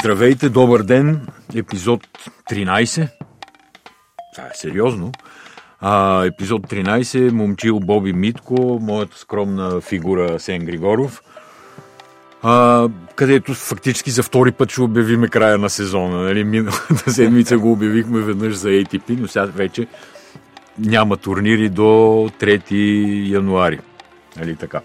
Здравейте, добър ден, епизод 13. Това е сериозно. А, епизод 13, момчил Боби Митко, моята скромна фигура Сен Григоров, а, където фактически за втори път ще обявиме края на сезона. Нали? Миналата седмица го обявихме веднъж за ATP, но сега вече няма турнири до 3 януари. Нали така?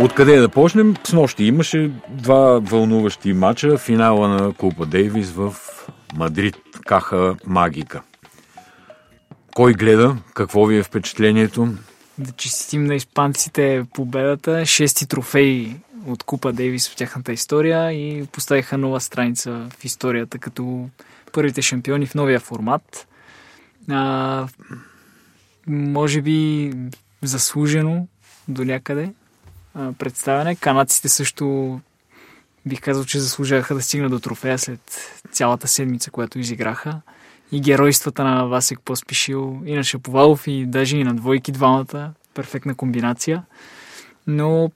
Откъде да почнем? С нощи имаше два вълнуващи матча. Финала на Купа Дейвис в Мадрид. Каха магика. Кой гледа? Какво ви е впечатлението? Да честитим на испанците победата. Шести трофеи от Купа Дейвис в тяхната история и поставиха нова страница в историята като първите шампиони в новия формат. А, може би заслужено до някъде представяне. Канадците също бих казал, че заслужаваха да стигнат до трофея след цялата седмица, която изиграха. И геройствата на Васек Поспишил, и на Шаповалов, и даже и на двойки двамата. Перфектна комбинация. Но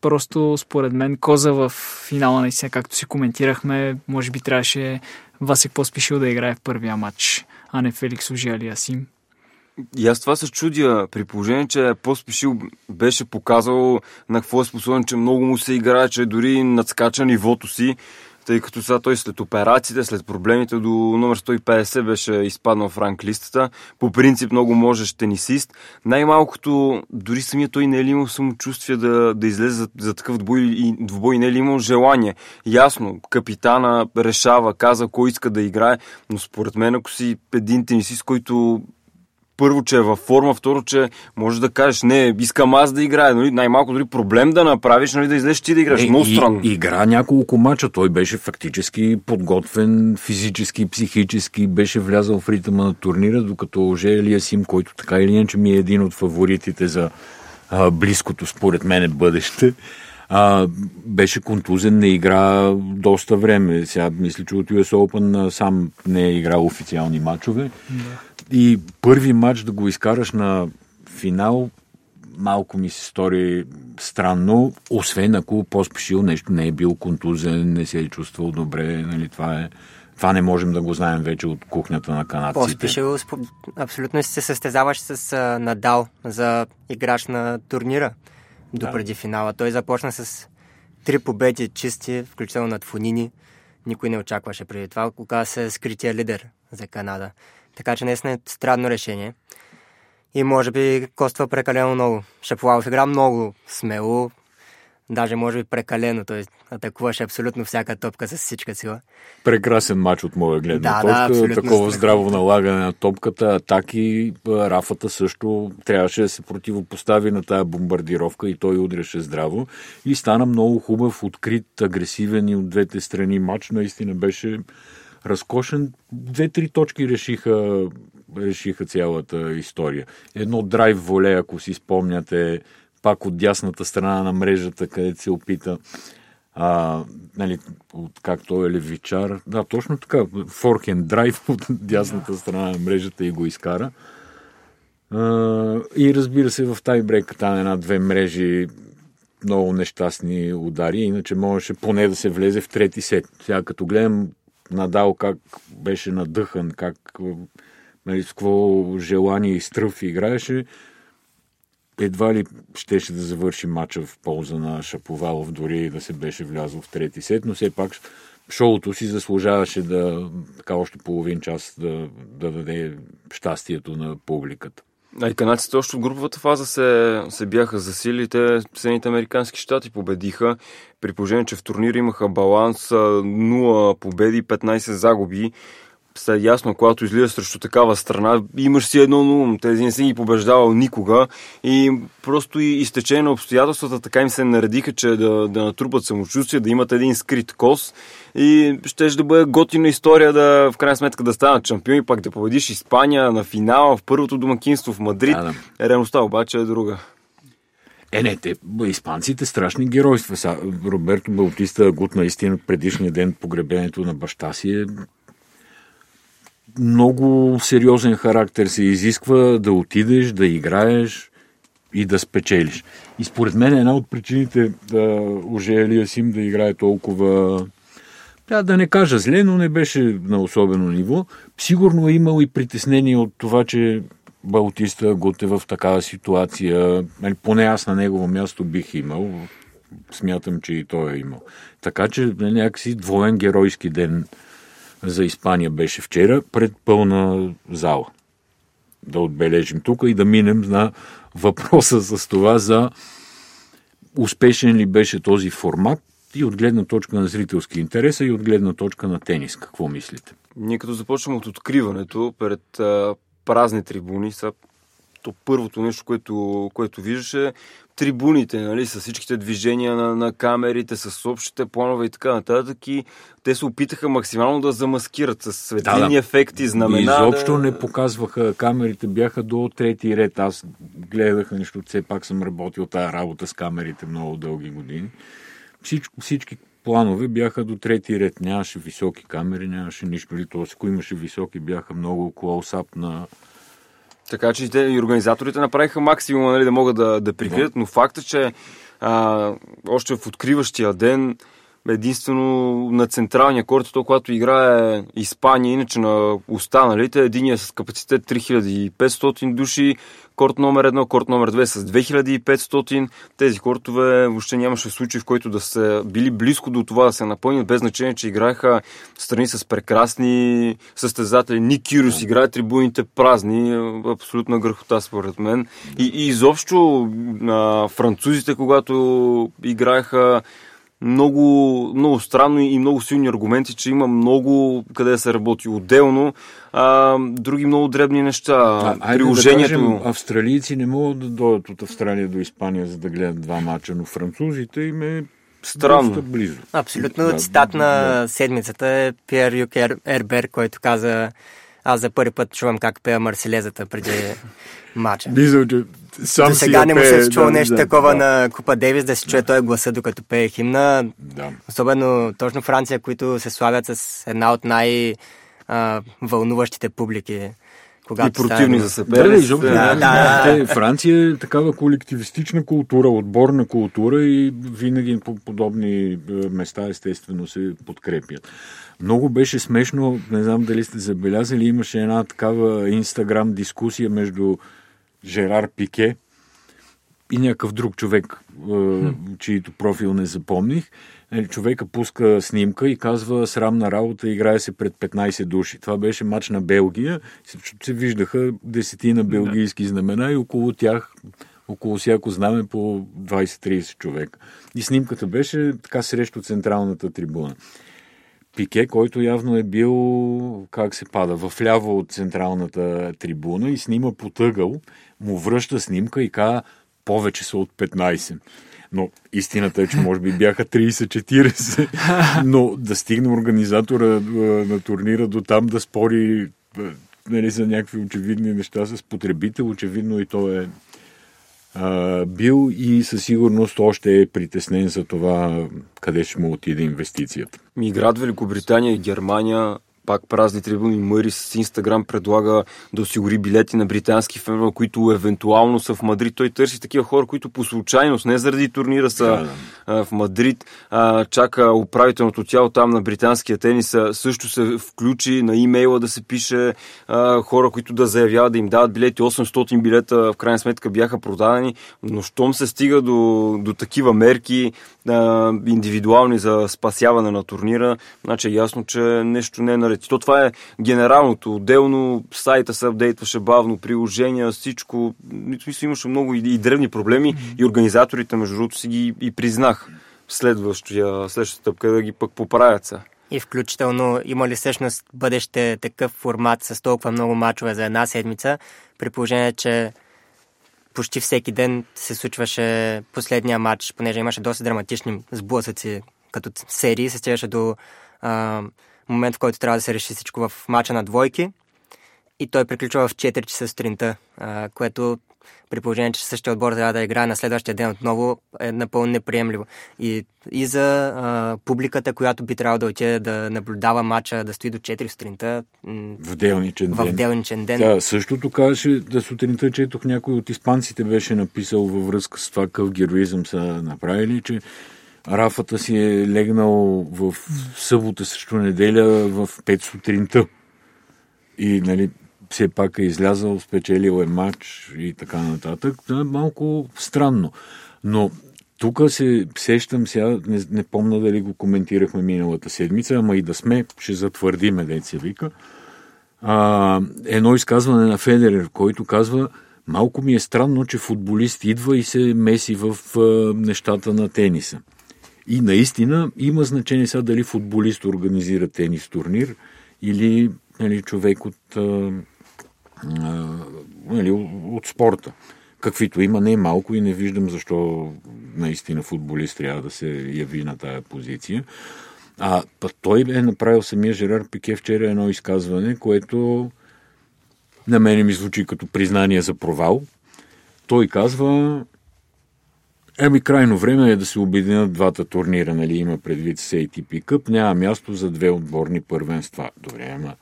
просто според мен Коза в финала наистина, както си коментирахме, може би трябваше Васек Поспишил да играе в първия матч, а не Феликс Ожи Асим. И аз това се чудя, при положение, че Поспешил беше показал на какво е способен, че много му се играе, че дори надскача нивото си, тъй като сега той след операциите, след проблемите до номер 150 беше изпаднал в ранг листата. По принцип много можеш тенисист. Най-малкото, дори самия той не е ли имал самочувствие да, да излезе за, за такъв двубой, и, двубой, не е ли имал желание. Ясно, капитана решава, каза кой иска да играе, но според мен, ако си един тенисист, който първо, че е във форма, второ, че може да кажеш, не, искам аз да играя, нали? най-малко дори проблем да направиш, нали, да излезеш ти да играеш. Е, Много странно. И, игра няколко мача, той беше фактически подготвен физически, психически, беше влязал в ритъма на турнира, докато Оже Елиасим, който така или иначе ми е един от фаворитите за а, близкото, според мен, бъдеще, а, беше контузен, не игра доста време. Сега мисля, че от US Open сам не е играл официални матчове. Да. И първи матч да го изкараш на финал, малко ми се стори странно, освен ако по-спешил нещо не е бил контузен, не се е чувствал добре, нали, това е това не можем да го знаем вече от кухнята на канадците. По-спешил абсолютно се състезаваш с Надал за играч на турнира до да. преди финала. Той започна с три победи чисти, включително над Фунини. Никой не очакваше преди това, кога се е скрития лидер за Канада. Така че наистина е странно решение. И може би коства прекалено много. Шаповалов игра много смело, даже може би прекалено. Той атакуваше абсолютно всяка топка с всичка сила. Прекрасен матч от моя гледна да, точка. Да, Такова здраво налагане на топката, атаки. Рафата също трябваше да се противопостави на тая бомбардировка и той удряше здраво. И стана много хубав, открит, агресивен и от двете страни матч. Наистина беше разкошен. Две-три точки решиха, решиха цялата история. Едно драйв воле, ако си спомняте, пак от дясната страна на мрежата, където се опита а, нали, от, както е левичар. Да, точно така. Форхен драйв от дясната страна на мрежата и го изкара. А, и разбира се, в тайбрейка на една-две мрежи много нещастни удари, иначе можеше поне да се влезе в трети сет. Сега като гледам Надал как беше надъхан, как нали, с какво желание и стръв играеше, едва ли щеше да завърши матча в полза на Шаповалов, дори и да се беше влязъл в трети сет, но все пак шоуто си заслужаваше да така още половин час да, да даде щастието на публиката. А и канадците още в груповата фаза се, се бяха засили. Те Американски щати победиха, при положение, че в турнира имаха баланс 0 победи, 15 загуби. Сега ясно, когато излизаш срещу такава страна, имаш си едно на ум. Тези не си ги побеждавал никога и просто и изтечение на обстоятелствата така им се наредиха, че да, да натрупат самочувствие, да имат един скрит кос и ще да бъде готина история да в крайна сметка да станат шампиони, пак да победиш Испания на финала в първото домакинство в Мадрид. Да, да. Реалността обаче е друга. Е, не, те, испанците страшни геройства. Са, Роберто Балтиста Гут наистина предишния ден погребението на баща си е много сериозен характер се изисква да отидеш, да играеш и да спечелиш. И според мен една от причините да уже Елия Сим да играе толкова да, да не кажа зле, но не беше на особено ниво. Сигурно е имал и притеснение от това, че Балтиста Гуте в такава ситуация, нали, поне аз на негово място бих имал, смятам, че и той е имал. Така че нали, някакси двоен геройски ден за Испания беше вчера пред пълна зала. Да отбележим тук и да минем на въпроса с това за успешен ли беше този формат и от гледна точка на зрителски интерес, и от гледна точка на тенис. Какво мислите? Ние като започваме от откриването пред празни трибуни, са то първото нещо, което, което виждаше, трибуните, нали, с всичките движения на, на камерите, с общите планове и така нататък. И те се опитаха максимално да замаскират с светлини да, да. ефекти, знамена. Изобщо да... не показваха, камерите бяха до трети ред. Аз гледах нещо, все пак съм работил тази работа с камерите много дълги години. Всичко, всички планове бяха до трети ред. Нямаше високи камери, нямаше нищо. Или т.е. ако имаше високи, бяха много клоусап на така че те и организаторите направиха максимума нали, да могат да, да прикрият, но факта, че а, още в откриващия ден единствено на централния корт, то когато играе Испания, иначе на останалите, единия с капацитет 3500 души, корт номер 1, корт номер 2 с 2500. Тези кортове въобще нямаше случай, в който да са били близко до това да се напълнят, без значение, че играеха страни с прекрасни състезатели. Ник Кирюс играе трибуните празни, абсолютна гърхота според мен. И, и изобщо а, французите, когато играеха много, много странно и много силни аргументи, че има много къде се работи отделно, а, други много дребни неща. А, Приложението... Да кажем, австралийци не могат да дойдат от Австралия до Испания, за да гледат два мача, но французите им е Странно. близо. Абсолютно да, цитат на да. седмицата е Пьер Юк Ербер, който каза аз за първи път чувам как пея Марселезата преди матча. Сам До сега не му се е чул да, нещо да, такова да. на Купа Девис, да се чуе да. той гласа, докато пее химна. Да. Особено точно Франция, които се славят с една от най-вълнуващите публики. Когато и противни за съперниците. Да, да, да, да. Франция е такава колективистична култура, отборна култура и винаги по подобни е, места естествено се подкрепят. Много беше смешно, не знам дали сте забелязали, имаше една такава инстаграм дискусия между Жерар Пике и някакъв друг човек, mm. чието профил не запомних. Нали, човека пуска снимка и казва срамна работа, играе се пред 15 души. Това беше матч на Белгия. Се виждаха десетина белгийски знамена и около тях около всяко знаме по 20-30 човека. И снимката беше така срещу централната трибуна. Пике, който явно е бил, как се пада, в ляво от централната трибуна и снима потъгъл, му връща снимка и казва повече са от 15. Но истината е, че може би бяха 30-40. Но да стигне организатора на турнира до там да спори нали, за някакви очевидни неща с потребител, очевидно и то е бил и със сигурност още е притеснен за това къде ще му отиде инвестицията. Миград Великобритания и Германия пак празни трибуни. С Инстаграм предлага да осигури билети на британски фенове, които евентуално са в Мадрид. Той търси такива хора, които по случайност, не заради турнира са да, да. в Мадрид. А, чака управителното тяло там на британския тенис. Също се включи на имейла да се пише а, хора, които да заявяват да им дават билети. 800 билета в крайна сметка бяха продадени, но щом се стига до, до такива мерки, а, индивидуални за спасяване на турнира, значи е ясно, че нещо не е наред. То това е генералното. Отделно сайта се апдейтваше бавно, приложения, всичко. Мисля, имаше много и, и древни проблеми и организаторите, между другото, си ги и признах следващия, следващата стъпка да ги пък поправят са. И включително има ли всъщност бъдеще такъв формат с толкова много мачове за една седмица, при положение, че почти всеки ден се случваше последния матч, понеже имаше доста драматични сблъсъци като серии, се стигаше до а, момент, в който трябва да се реши всичко в мача на двойки. И той приключва в 4 часа сутринта, а, което при положение, че същия отбор трябва да играе на следващия ден отново, е напълно неприемливо. И, и за а, публиката, която би трябвало да отиде да наблюдава матча, да стои до 4 сутринта. В делничен ден. В делничен ден. Да, същото казваше, да сутринта четох някой от испанците беше написал във връзка с това какъв героизъм са направили, че Рафата си е легнал в събота срещу неделя в 5 сутринта. И, нали, все пак е излязъл, спечелил е матч и така нататък. Това е малко странно. Но тук се сещам сега, не, не помна дали го коментирахме миналата седмица, ама и да сме, ще затвърдиме, деца вика. А, едно изказване на Федерер, който казва, малко ми е странно, че футболист идва и се меси в а, нещата на тениса. И наистина има значение сега дали футболист организира тенис турнир или нали, човек от, а, а, нали, от спорта. Каквито има не е малко и не виждам защо наистина футболист трябва да се яви на тая позиция. А път той е направил самия Жерар Пике вчера едно изказване, което на мене ми звучи като признание за провал. Той казва, Еми, крайно време е да се обединят двата турнира, нали, има предвид с ATP Cup, няма място за две отборни първенства. Добре, ама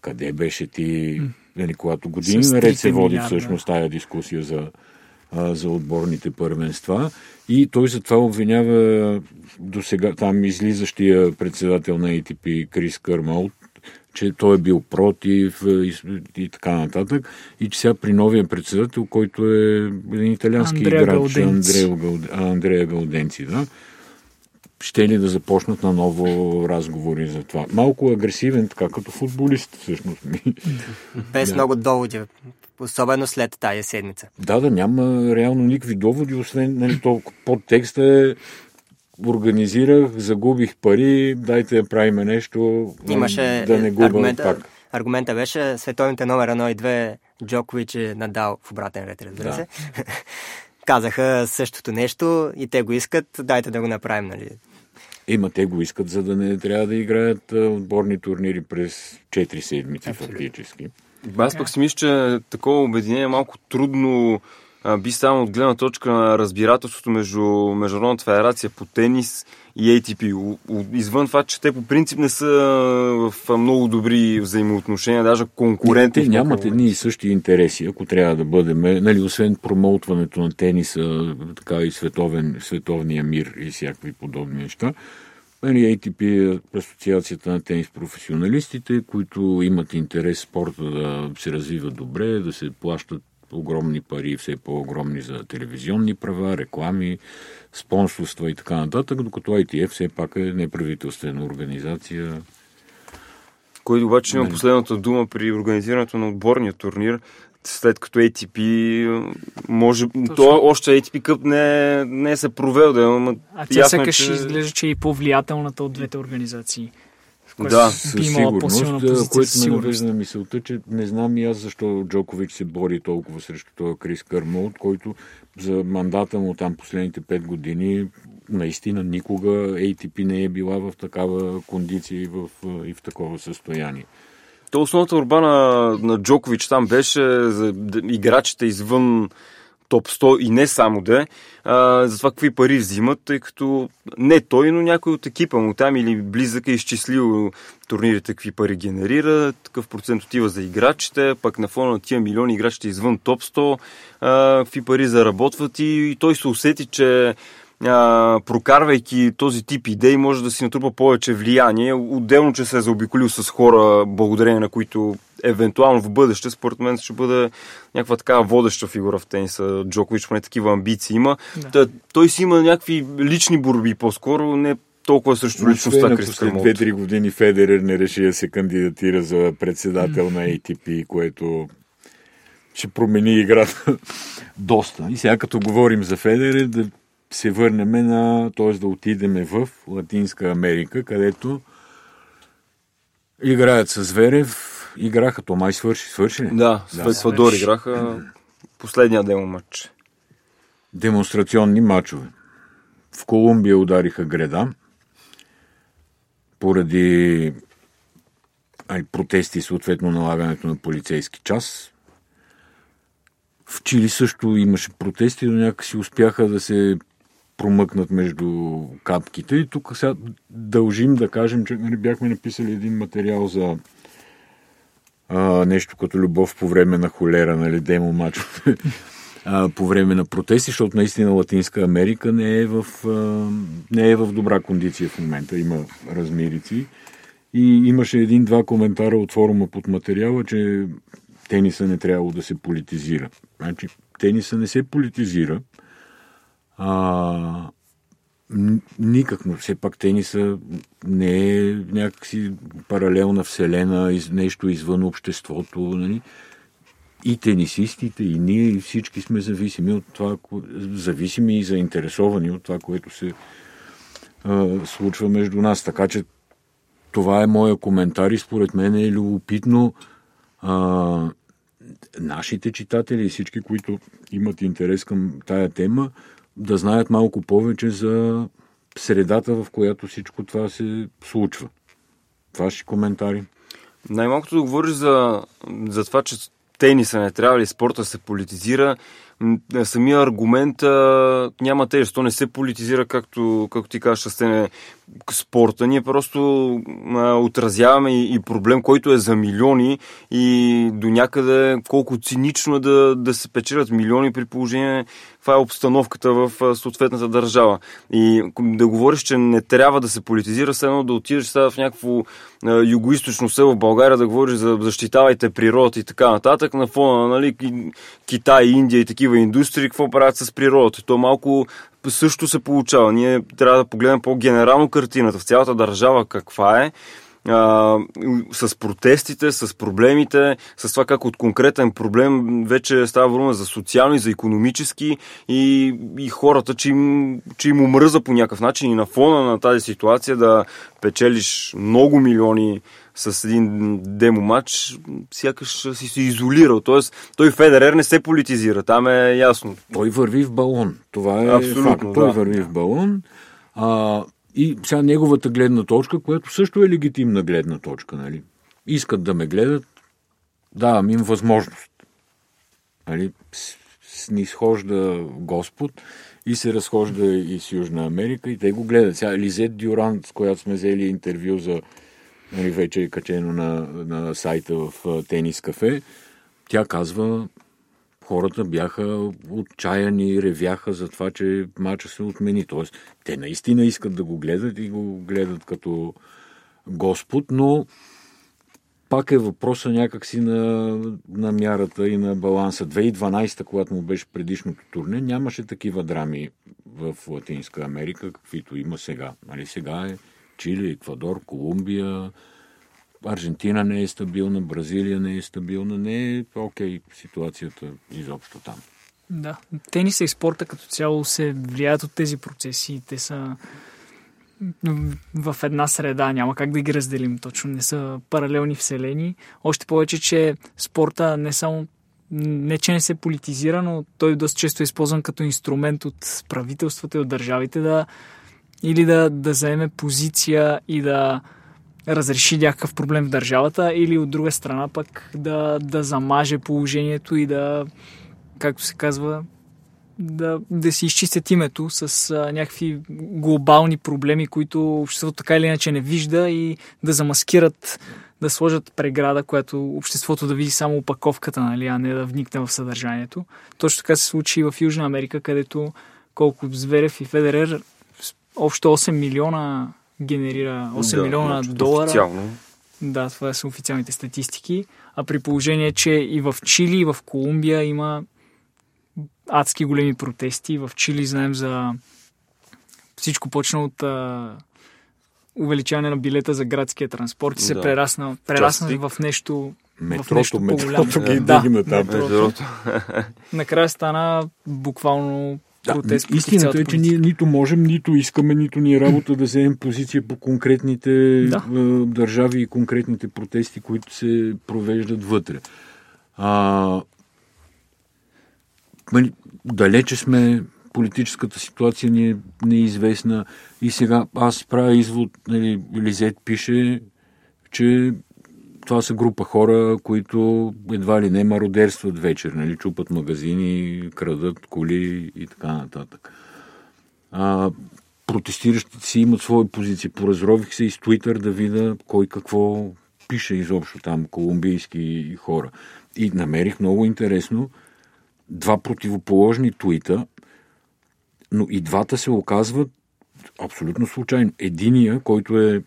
къде беше ти, нали, когато години наред се води милиарда. всъщност тая дискусия за, а, за отборните първенства и той затова обвинява до сега там излизащия председател на ATP Крис Кърмал, че той е бил против и, и така нататък. И че сега при новия председател, който е един италиански Андрея играч. Андрея, Андрея Галденци, да, ще ли да започнат на ново разговори за това. Малко агресивен, така като футболист, всъщност. Без да. много доводи, особено след тая седмица. Да, да, няма реално никакви доводи, освен нали, толкова подтекста е организирах, загубих пари, дайте да правиме нещо, Имаше да не губя аргумента, пак. Аргумента беше световните номер 1 и 2 Джокович е надал в обратен ред, разбира да. се. Казаха същото нещо и те го искат, дайте да го направим, нали? Има, те го искат, за да не трябва да играят отборни турнири през 4 седмици Абсолютно. фактически. Аз пък си мисля, че такова обединение е малко трудно би само от гледна точка на разбирателството между Международната федерация по тенис и ATP. Извън това, че те по принцип не са в много добри взаимоотношения, даже конкуренти. Те нямат едни и същи интереси, ако трябва да бъдем, нали, освен промоутването на тениса, така и световен, световния мир и всякакви подобни неща. Нали, ATP е Асоциацията на тенис професионалистите, които имат интерес спорта да се развива добре, да се плащат огромни пари, все по-огромни за телевизионни права, реклами, спонсорства и така нататък, докато ITF все пак е неправителствена организация. Кой обаче има нали? последната дума при организирането на отборния турнир, след като ATP може... То още ATP Cup не, не е се провел да има... А тя сякаш че... изглежда, че е и по-влиятелната от двете организации да, със сигурност, което ме навежда на мисълта, че не знам и аз защо Джокович се бори толкова срещу този Крис Кърмолт, който за мандата му там последните 5 години наистина никога ATP не е била в такава кондиция и в, и в такова състояние. То основната борба на, на Джокович там беше за играчите извън топ 100 и не само да а, за това какви пари взимат, тъй като не той, но някой от екипа му там или близък е изчислил турнирите какви пари генерира, такъв процент отива за играчите, пък на фона на тия милиони играчите извън топ 100, а, какви пари заработват и, и той се усети, че прокарвайки този тип идеи, може да си натрупа повече влияние. Отделно, че се е заобиколил с хора, благодарение на които евентуално в бъдеще, според мен ще бъде някаква такава водеща фигура в тениса. Джокович поне такива амбиции има. Да. Та, той си има някакви лични борби по-скоро, не толкова срещу личността Крис След 2-3 години Федерер не реши да се кандидатира за председател на ATP, което ще промени играта доста. И сега като говорим за Федерер, да се върнем на, т.е. да отидем в Латинска Америка, където играят с Верев, играха, то май свърши, свърши ли? Да, да, Еквадор играха последния демо матч. Демонстрационни матчове. В Колумбия удариха греда поради ай, протести, съответно налагането на полицейски час. В Чили също имаше протести, но някакси успяха да се промъкнат между капките. И тук сега дължим да кажем, че нали, бяхме написали един материал за а, нещо като любов по време на холера, нали, демо матч по време на протести, защото наистина Латинска Америка не е в, а, не е в добра кондиция в момента. Има размерици. И имаше един-два коментара от форума под материала, че тениса не трябвало да се политизира. Значи, тениса не се политизира. А, никак, но все пак тениса не е някакси паралелна вселена, нещо извън обществото. Нали? И тенисистите, и ние, и всички сме зависими от това, зависими и заинтересовани от това, което се а, случва между нас. Така че това е моя коментар и според мен е любопитно а, нашите читатели и всички, които имат интерес към тая тема, да знаят малко повече за средата, в която всичко това се случва. Ваши коментари? Най-малкото да говориш за, за това, че тениса не трябва ли спорта се политизира, самия аргумент а, няма тежест. То не се политизира, както, както ти кажеш, стене спорта. Ние просто а, отразяваме и, и проблем, който е за милиони и до някъде колко цинично е да, да се печелят милиони при положение това е обстановката в съответната държава. И да говориш, че не трябва да се политизира, все едно да отидеш сега в някакво югоисточно село в България да говориш за защитавайте природата и така нататък, на фона нали, Китай, Индия и такива индустрии, какво правят с природата. То малко също се получава. Ние трябва да погледнем по-генерално картината в цялата държава каква е а, с протестите, с проблемите, с това как от конкретен проблем вече става дума за социални, за економически и, и хората, че им, че им омръза по някакъв начин и на фона на тази ситуация да печелиш много милиони с един демо матч, сякаш си се изолирал. Тоест, той Федерер не се политизира, там е ясно. Той върви в балон. Това е Абсолютно, факт. Той да. върви в балон. А, и сега неговата гледна точка, която също е легитимна гледна точка, нали? Искат да ме гледат, давам им възможност. Нали? Снисхожда Господ и се разхожда и с Южна Америка и те го гледат. Сега Лизет Дюран, с която сме взели интервю за нали, вече е качено на, на сайта в Тенис Кафе, тя казва, хората бяха отчаяни, ревяха за това, че мача се отмени. Тоест, те наистина искат да го гледат и го гледат като Господ, но пак е въпроса някакси на, на мярата и на баланса. 2012, когато му беше предишното турне, нямаше такива драми в Латинска Америка, каквито има сега. Нали, сега е Чили, Еквадор, Колумбия, Аржентина не е стабилна, Бразилия не е стабилна, не е окей ситуацията изобщо там. Да, тениса и спорта като цяло се влияят от тези процеси. Те са в една среда, няма как да ги разделим точно, не са паралелни вселени. Още повече, че спорта не само не че не се политизира, но той доста често е използван като инструмент от правителствата и от държавите да или да, да заеме позиция и да разреши някакъв проблем в държавата, или от друга страна пък да, да замаже положението и да, както се казва, да, да си изчистят името с а, някакви глобални проблеми, които обществото така или иначе не вижда и да замаскират, да сложат преграда, която обществото да види само опаковката, нали, а не да вникне в съдържанието. Точно така се случи и в Южна Америка, където колко Зверев и Федерер общо 8 милиона генерира 8 да, милиона долара. Официално. Да, това са официалните статистики. А при положение, че и в Чили, и в Колумбия има адски големи протести. В Чили знаем за всичко почна от а, увеличаване на билета за градския транспорт и се да. прерасна, прерасна в нещо Метрото, в нещо метрото ги да, да. Метрото. Накрая стана буквално да, истината е, че ние нито можем, нито искаме, нито ни е работа да вземем позиция по конкретните да. държави и конкретните протести, които се провеждат вътре. А, нали, далече сме, политическата ситуация ни е неизвестна и сега аз правя извод, нали, Лизет пише, че това са група хора, които едва ли не мародерстват вечер, нали, чупат магазини, крадат коли и така нататък. А, протестиращите си имат своя позиция. Поразрових се и с Твитър да видя кой какво пише изобщо там, колумбийски хора. И намерих много интересно два противоположни твита, но и двата се оказват абсолютно случайно. Единия, който е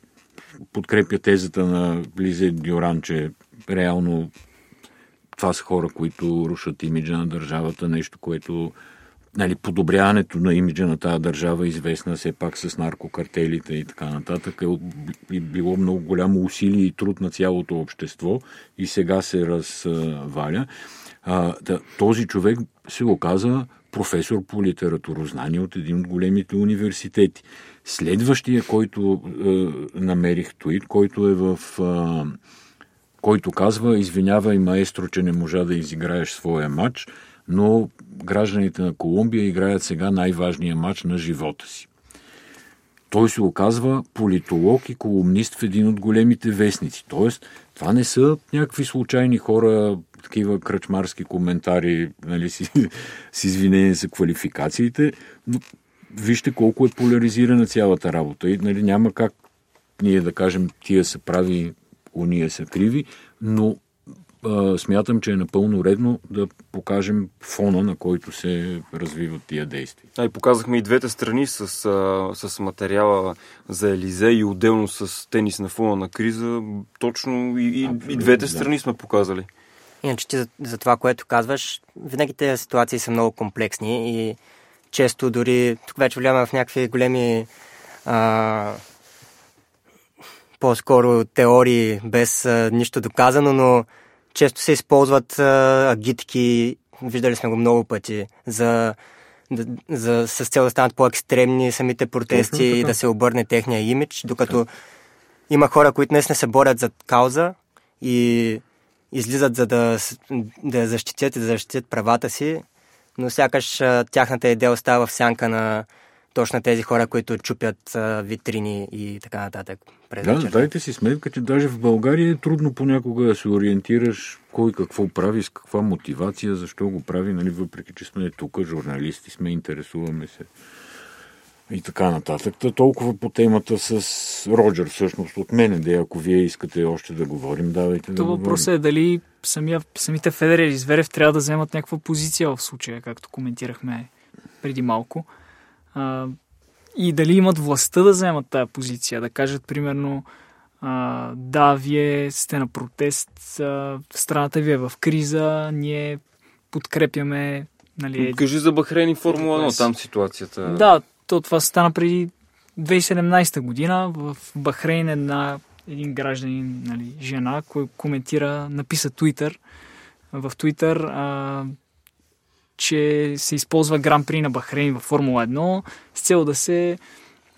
подкрепя тезата на Лизе Дюран, че реално това са хора, които рушат имиджа на държавата, нещо, което нали, подобряването на имиджа на тази държава, известна все пак с наркокартелите и така нататък, е било много голямо усилие и труд на цялото общество и сега се разваля. А, да, този човек се оказа професор по литературознание от един от големите университети. Следващия, който е, намерих твит, който е в... Е, който казва, извинявай, маестро, че не можа да изиграеш своя матч, но гражданите на Колумбия играят сега най-важния матч на живота си. Той се оказва политолог и колумнист в един от големите вестници. Тоест, това не са някакви случайни хора, такива кръчмарски коментари, нали, с, с извинение за квалификациите, но вижте колко е поляризирана цялата работа. И нали, няма как ние да кажем, тия са прави, уния са криви, но а, смятам, че е напълно редно да покажем фона, на който се развиват тия действия. А и показахме и двете страни с, а, с материала за Елизе и отделно с тенис на фона на криза. Точно и, и, и двете страни да. сме показали. Иначе ти за, за това, което казваш, винаги тези ситуации са много комплексни и често дори, тук вече влияме в някакви големи а, по-скоро теории без а, нищо доказано, но често се използват а, агитки, виждали сме го много пъти, за, да, за, с цел да станат по-екстремни самите протести и да се обърне техния имидж, докато има хора, които днес не се борят за кауза и излизат за да, да защитят и да защитят правата си, но сякаш тяхната идея остава в сянка на точно тези хора, които чупят а, витрини и така нататък. През да, вечерта. дайте си сметка, че даже в България е трудно понякога да се ориентираш кой какво прави, с каква мотивация, защо го прави, нали, въпреки че сме тук, журналисти сме, интересуваме се и така нататък. Та толкова по темата с Роджер, всъщност от мене, де ако вие искате още да говорим, давайте То да въпросът е дали самия, самите Федерер и Зверев трябва да вземат някаква позиция в случая, както коментирахме преди малко. А, и дали имат властта да вземат тази позиция, да кажат примерно а, да, вие сте на протест, а, страната ви е в криза, ние подкрепяме Нали, Кажи за Бахрейн и Формула 1, там ситуацията. Да, то това стана преди 2017 година. В Бахрейн една, един гражданин, нали, жена, кой коментира, написа Твитър, в Твитър, че се използва Гран-при на Бахрейн във Формула 1 с цел да се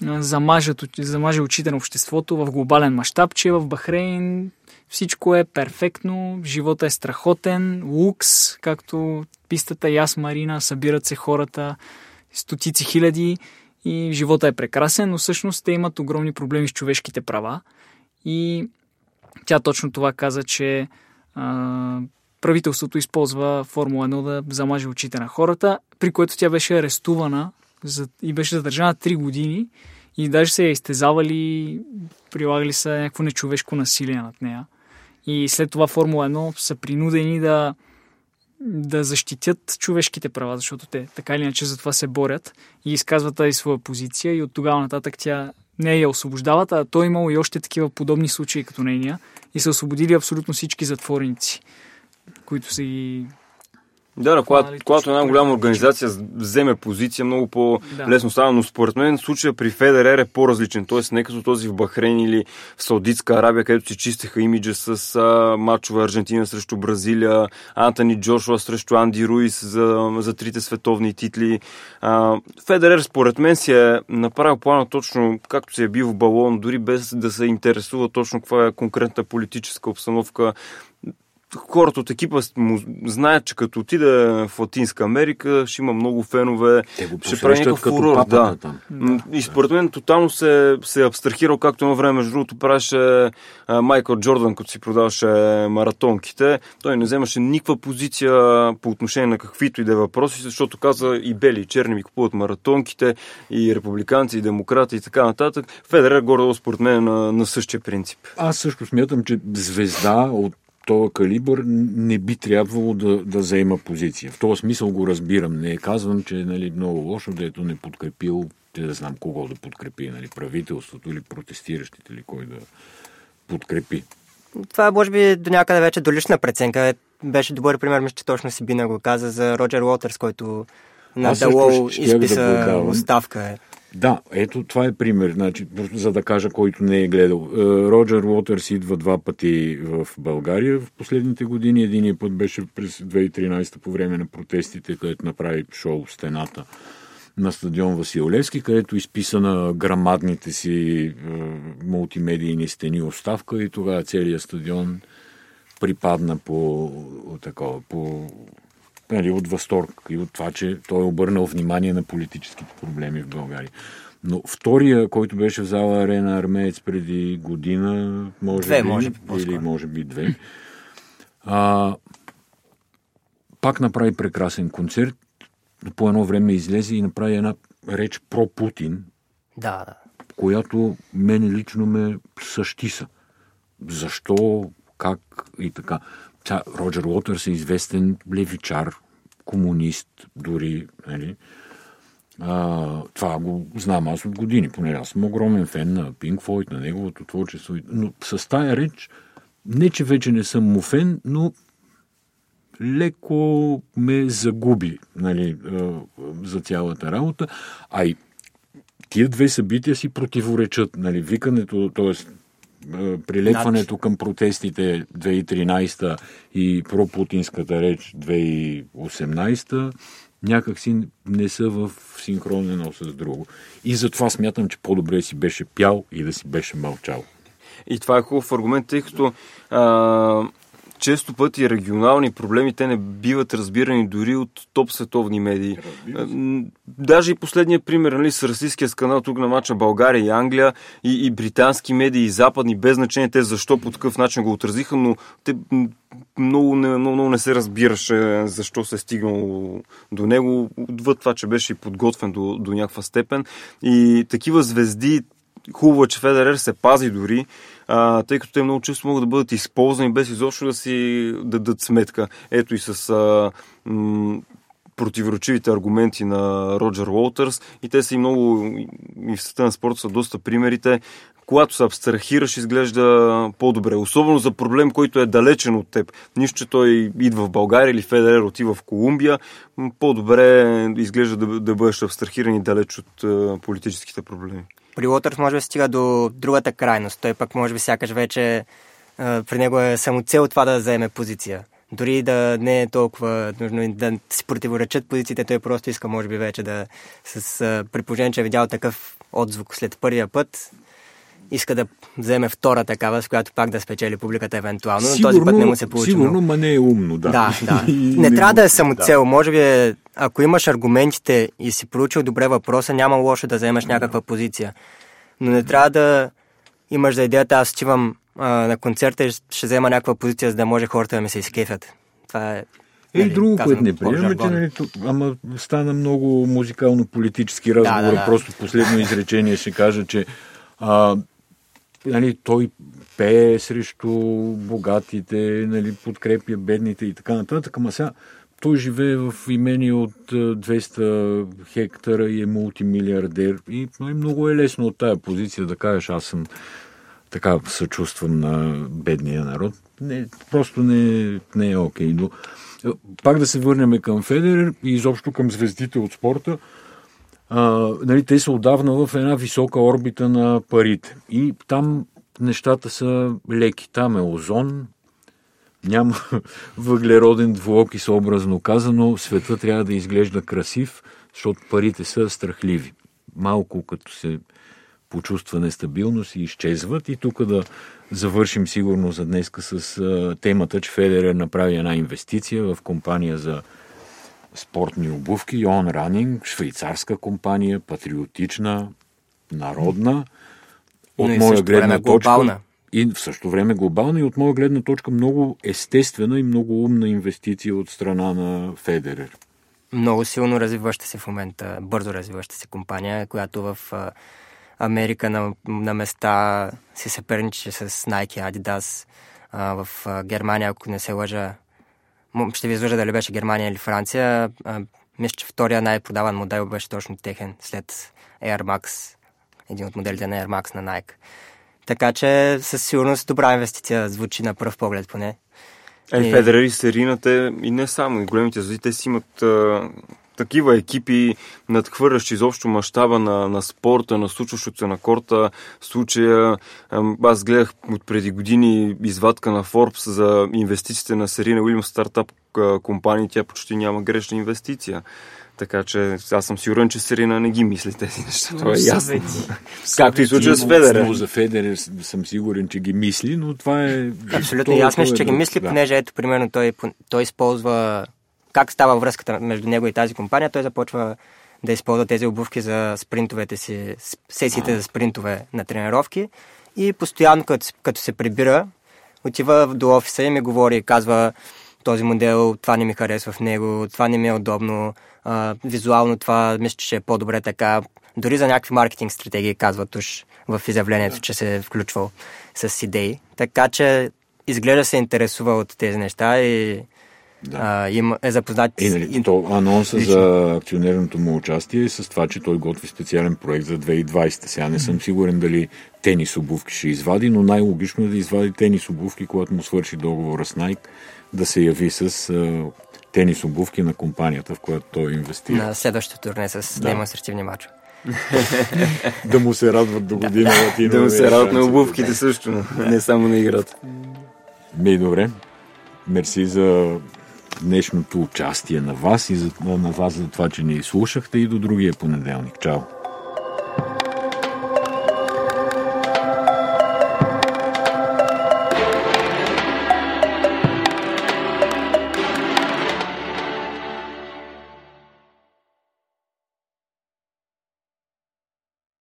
замажат, замаже очите на обществото в глобален мащаб, че в Бахрейн всичко е перфектно, живота е страхотен, лукс, както пистата Яс Марина, събират се хората, стотици хиляди и живота е прекрасен, но всъщност те имат огромни проблеми с човешките права. И тя точно това каза, че а, правителството използва Формула 1 да замаже очите на хората, при което тя беше арестувана и беше задържана 3 години и даже се е изтезавали, прилагали са някакво нечовешко насилие над нея. И след това Формула 1 са принудени да, да защитят човешките права, защото те така или иначе за това се борят и изказват тази своя позиция и от тогава нататък тя не я освобождават, а той имало и още такива подобни случаи като нейния и са освободили абсолютно всички затворници, които са ги да, да когато, когато една голяма организация вземе позиция, много по-лесно да. става, но според мен случая при Федерер е по-различен. Тоест не като този в Бахрейн или в Саудитска Арабия, където си чистиха имиджа с а, мачове Аржентина срещу Бразилия, Антони Джошуа срещу Анди Руис за, за трите световни титли. А, Федерер според мен си е направил плана точно както се е бил в балон, дори без да се интересува точно каква е конкретната политическа обстановка хората от екипа му знаят, че като отиде в Латинска Америка, ще има много фенове, ще прави някакъв фурор. Да. Там. И според мен тотално се, се е абстрахирал, както на време, между другото, правеше Майкъл Джордан, като си продаваше маратонките. Той не вземаше никаква позиция по отношение на каквито и да е въпроси, защото каза и бели, и черни ми купуват маратонките, и републиканци, и демократи, и така нататък. Федерер горе според мен на, на същия принцип. Аз също смятам, че звезда от този калибър не би трябвало да, да заема позиция. В този смисъл го разбирам. Не казвам, че е нали, много лошо, да ето не подкрепил, те да знам кого да подкрепи, нали, правителството или протестиращите, или кой да подкрепи. Това може би до някъде вече до лична преценка. Беше добър пример, мисля, че точно си Бина го каза за Роджер Уотърс, който на Дало изписа да оставка. Да, ето това е пример, значи, за да кажа, който не е гледал. Е, Роджер Уотърс идва два пъти в България в последните години. Единият път беше през 2013 по време на протестите, където направи шоу стената на стадион Василевски, където изписа на грамадните си е, мултимедийни стени оставка и тогава целият стадион припадна по, такова, по нали, от възторг и от това, че той е обърнал внимание на политическите проблеми в България. Но втория, който беше в зала Арена Армеец преди година, може две, би, може би, или може би две, а, пак направи прекрасен концерт. По едно време излезе и направи една реч про Путин, да, да. която мене лично ме същиса. Защо, как и така. Та, Роджер Уотърс е известен левичар, комунист, дори. Нали? А, това го знам аз от години, поне аз съм огромен фен на Пинк Флойд, на неговото творчество. Но с тая реч, не че вече не съм му фен, но леко ме загуби нали, за цялата работа. А и тия две събития си противоречат. Нали, викането, т.е. Е, прилепването към протестите 2013 и пропутинската реч 2018 някак си не са в синхрон едно с друго. И затова смятам, че по-добре си беше пял и да си беше мълчал. И това е хубав аргумент, тъй като а, често пъти регионални проблеми, те не биват разбирани дори от топ световни медии. Даже и последния пример нали, с расистския скандал тук на мача България и Англия и, и британски медии и западни, без значение те защо по такъв начин го отразиха, но те много не, много, много не се разбираше защо се е стигнало до него, отвъд това, че беше подготвен до, до някаква степен. И такива звезди, хубаво е, че Федерер се пази дори, а, тъй като те много често могат да бъдат използвани без изобщо да си дадат сметка. Ето и с а, м- противоречивите аргументи на Роджер Уолтърс и те са и много и в света на спорта са доста примерите. Когато се абстрахираш, изглежда по-добре. Особено за проблем, който е далечен от теб. Нищо, че той идва в България или Федерер отива в Колумбия, по-добре изглежда да, да бъдеш абстрахиран и далеч от политическите проблеми. При Уотърс може би стига до другата крайност. Той пък може би сякаш вече при него е само цел това да заеме позиция. Дори да не е толкова нужно да си противоречат позициите, той просто иска, може би, вече да с при че е видял такъв отзвук след първия път, иска да вземе втора такава, с която пак да спечели публиката евентуално, но този път не му се получи. Сигурно, ма не е умно, да. Да, да. не трябва да е самоцел. Да. Може би, е, ако имаш аргументите и си проучил добре въпроса, няма лошо да вземеш някаква позиция. Но не трябва да имаш за идеята, аз отивам на концерта и ще взема някаква позиция, за да може хората да ми се изкефят. Това е и нали, друго, което не приемаме, че нали, ама стана много музикално-политически разговор. Да, да, да. Просто последно изречение ще кажа, че а, нали, той пее срещу богатите, нали, подкрепя бедните и така нататък, ама сега той живее в имени от 200 хектара и е мултимилиардер и нали, много е лесно от тая позиция да кажеш аз съм така съчувствам на бедния народ. Не, просто не, не е окей. Okay. Пак да се върнем към Федерер и изобщо към звездите от спорта – а, нали, те са отдавна в една висока орбита на парите. И там нещата са леки. Там е озон, няма въглероден двуокис, образно казано. Света трябва да изглежда красив, защото парите са страхливи. Малко като се почувства нестабилност и изчезват. И тук да завършим сигурно за днеска с темата, че Федерер направи една инвестиция в компания за спортни обувки, On Running, швейцарска компания, патриотична, народна. От моя гледна точка. Глобална. И в същото време глобална и от моя гледна точка много естествена и много умна инвестиция от страна на Федерер. Много силно развиваща се в момента, бързо развиваща се компания, която в Америка на, на места се съперничи с Nike, Adidas. в Германия, ако не се лъжа, ще ви излъжа дали беше Германия или Франция. мисля, че втория най-продаван модел беше точно техен след Air Max, един от моделите на Air Max на Nike. Така че със сигурност добра инвестиция звучи на пръв поглед поне. Е, и... Федерер и Серината и не само, и големите звезди, те си имат а, такива екипи, надхвърлящи изобщо мащаба на, на спорта, на случващото се на корта. В случая аз гледах от преди години извадка на Forbes за инвестициите на Серина Уилямс стартап компания, тя почти няма грешна инвестиция. Така че аз съм сигурен, че Серина не ги мисли тези неща. Това е ясно. Както и случва с Федерер. Но за Федерер съм сигурен, че ги мисли, но това е... Абсолютно. аз мисля, че ги мисли, да. понеже ето, примерно, той, той използва как става връзката между него и тази компания. Той започва да използва тези обувки за спринтовете си, сесиите за спринтове на тренировки и постоянно, като, като се прибира, отива до офиса и ми говори и казва този модел, това не ми харесва в него, това не ми е удобно, а, визуално това мисля, че е по-добре така. Дори за някакви маркетинг стратегии казват уж в изявлението, че се е включвал с идеи. Така че изглежда се интересува от тези неща и да. а, им е запознат. И, нали, то анонса лично. за акционерното му участие е с това, че той готви специален проект за 2020. Сега не съм сигурен дали тенис обувки ще извади, но най-логично е да извади тенис обувки, когато му свърши договора с Nike, да се яви с а, тенис обувки на компанията, в която той инвестира. На следващото турне с да. демонстративни мачове. да му се радват до година. да, да му се радват на обувките също, не само на играта. Ми, добре. Мерси за днешното участие на вас и за, на вас за това, че ни слушахте и до другия понеделник. Чао!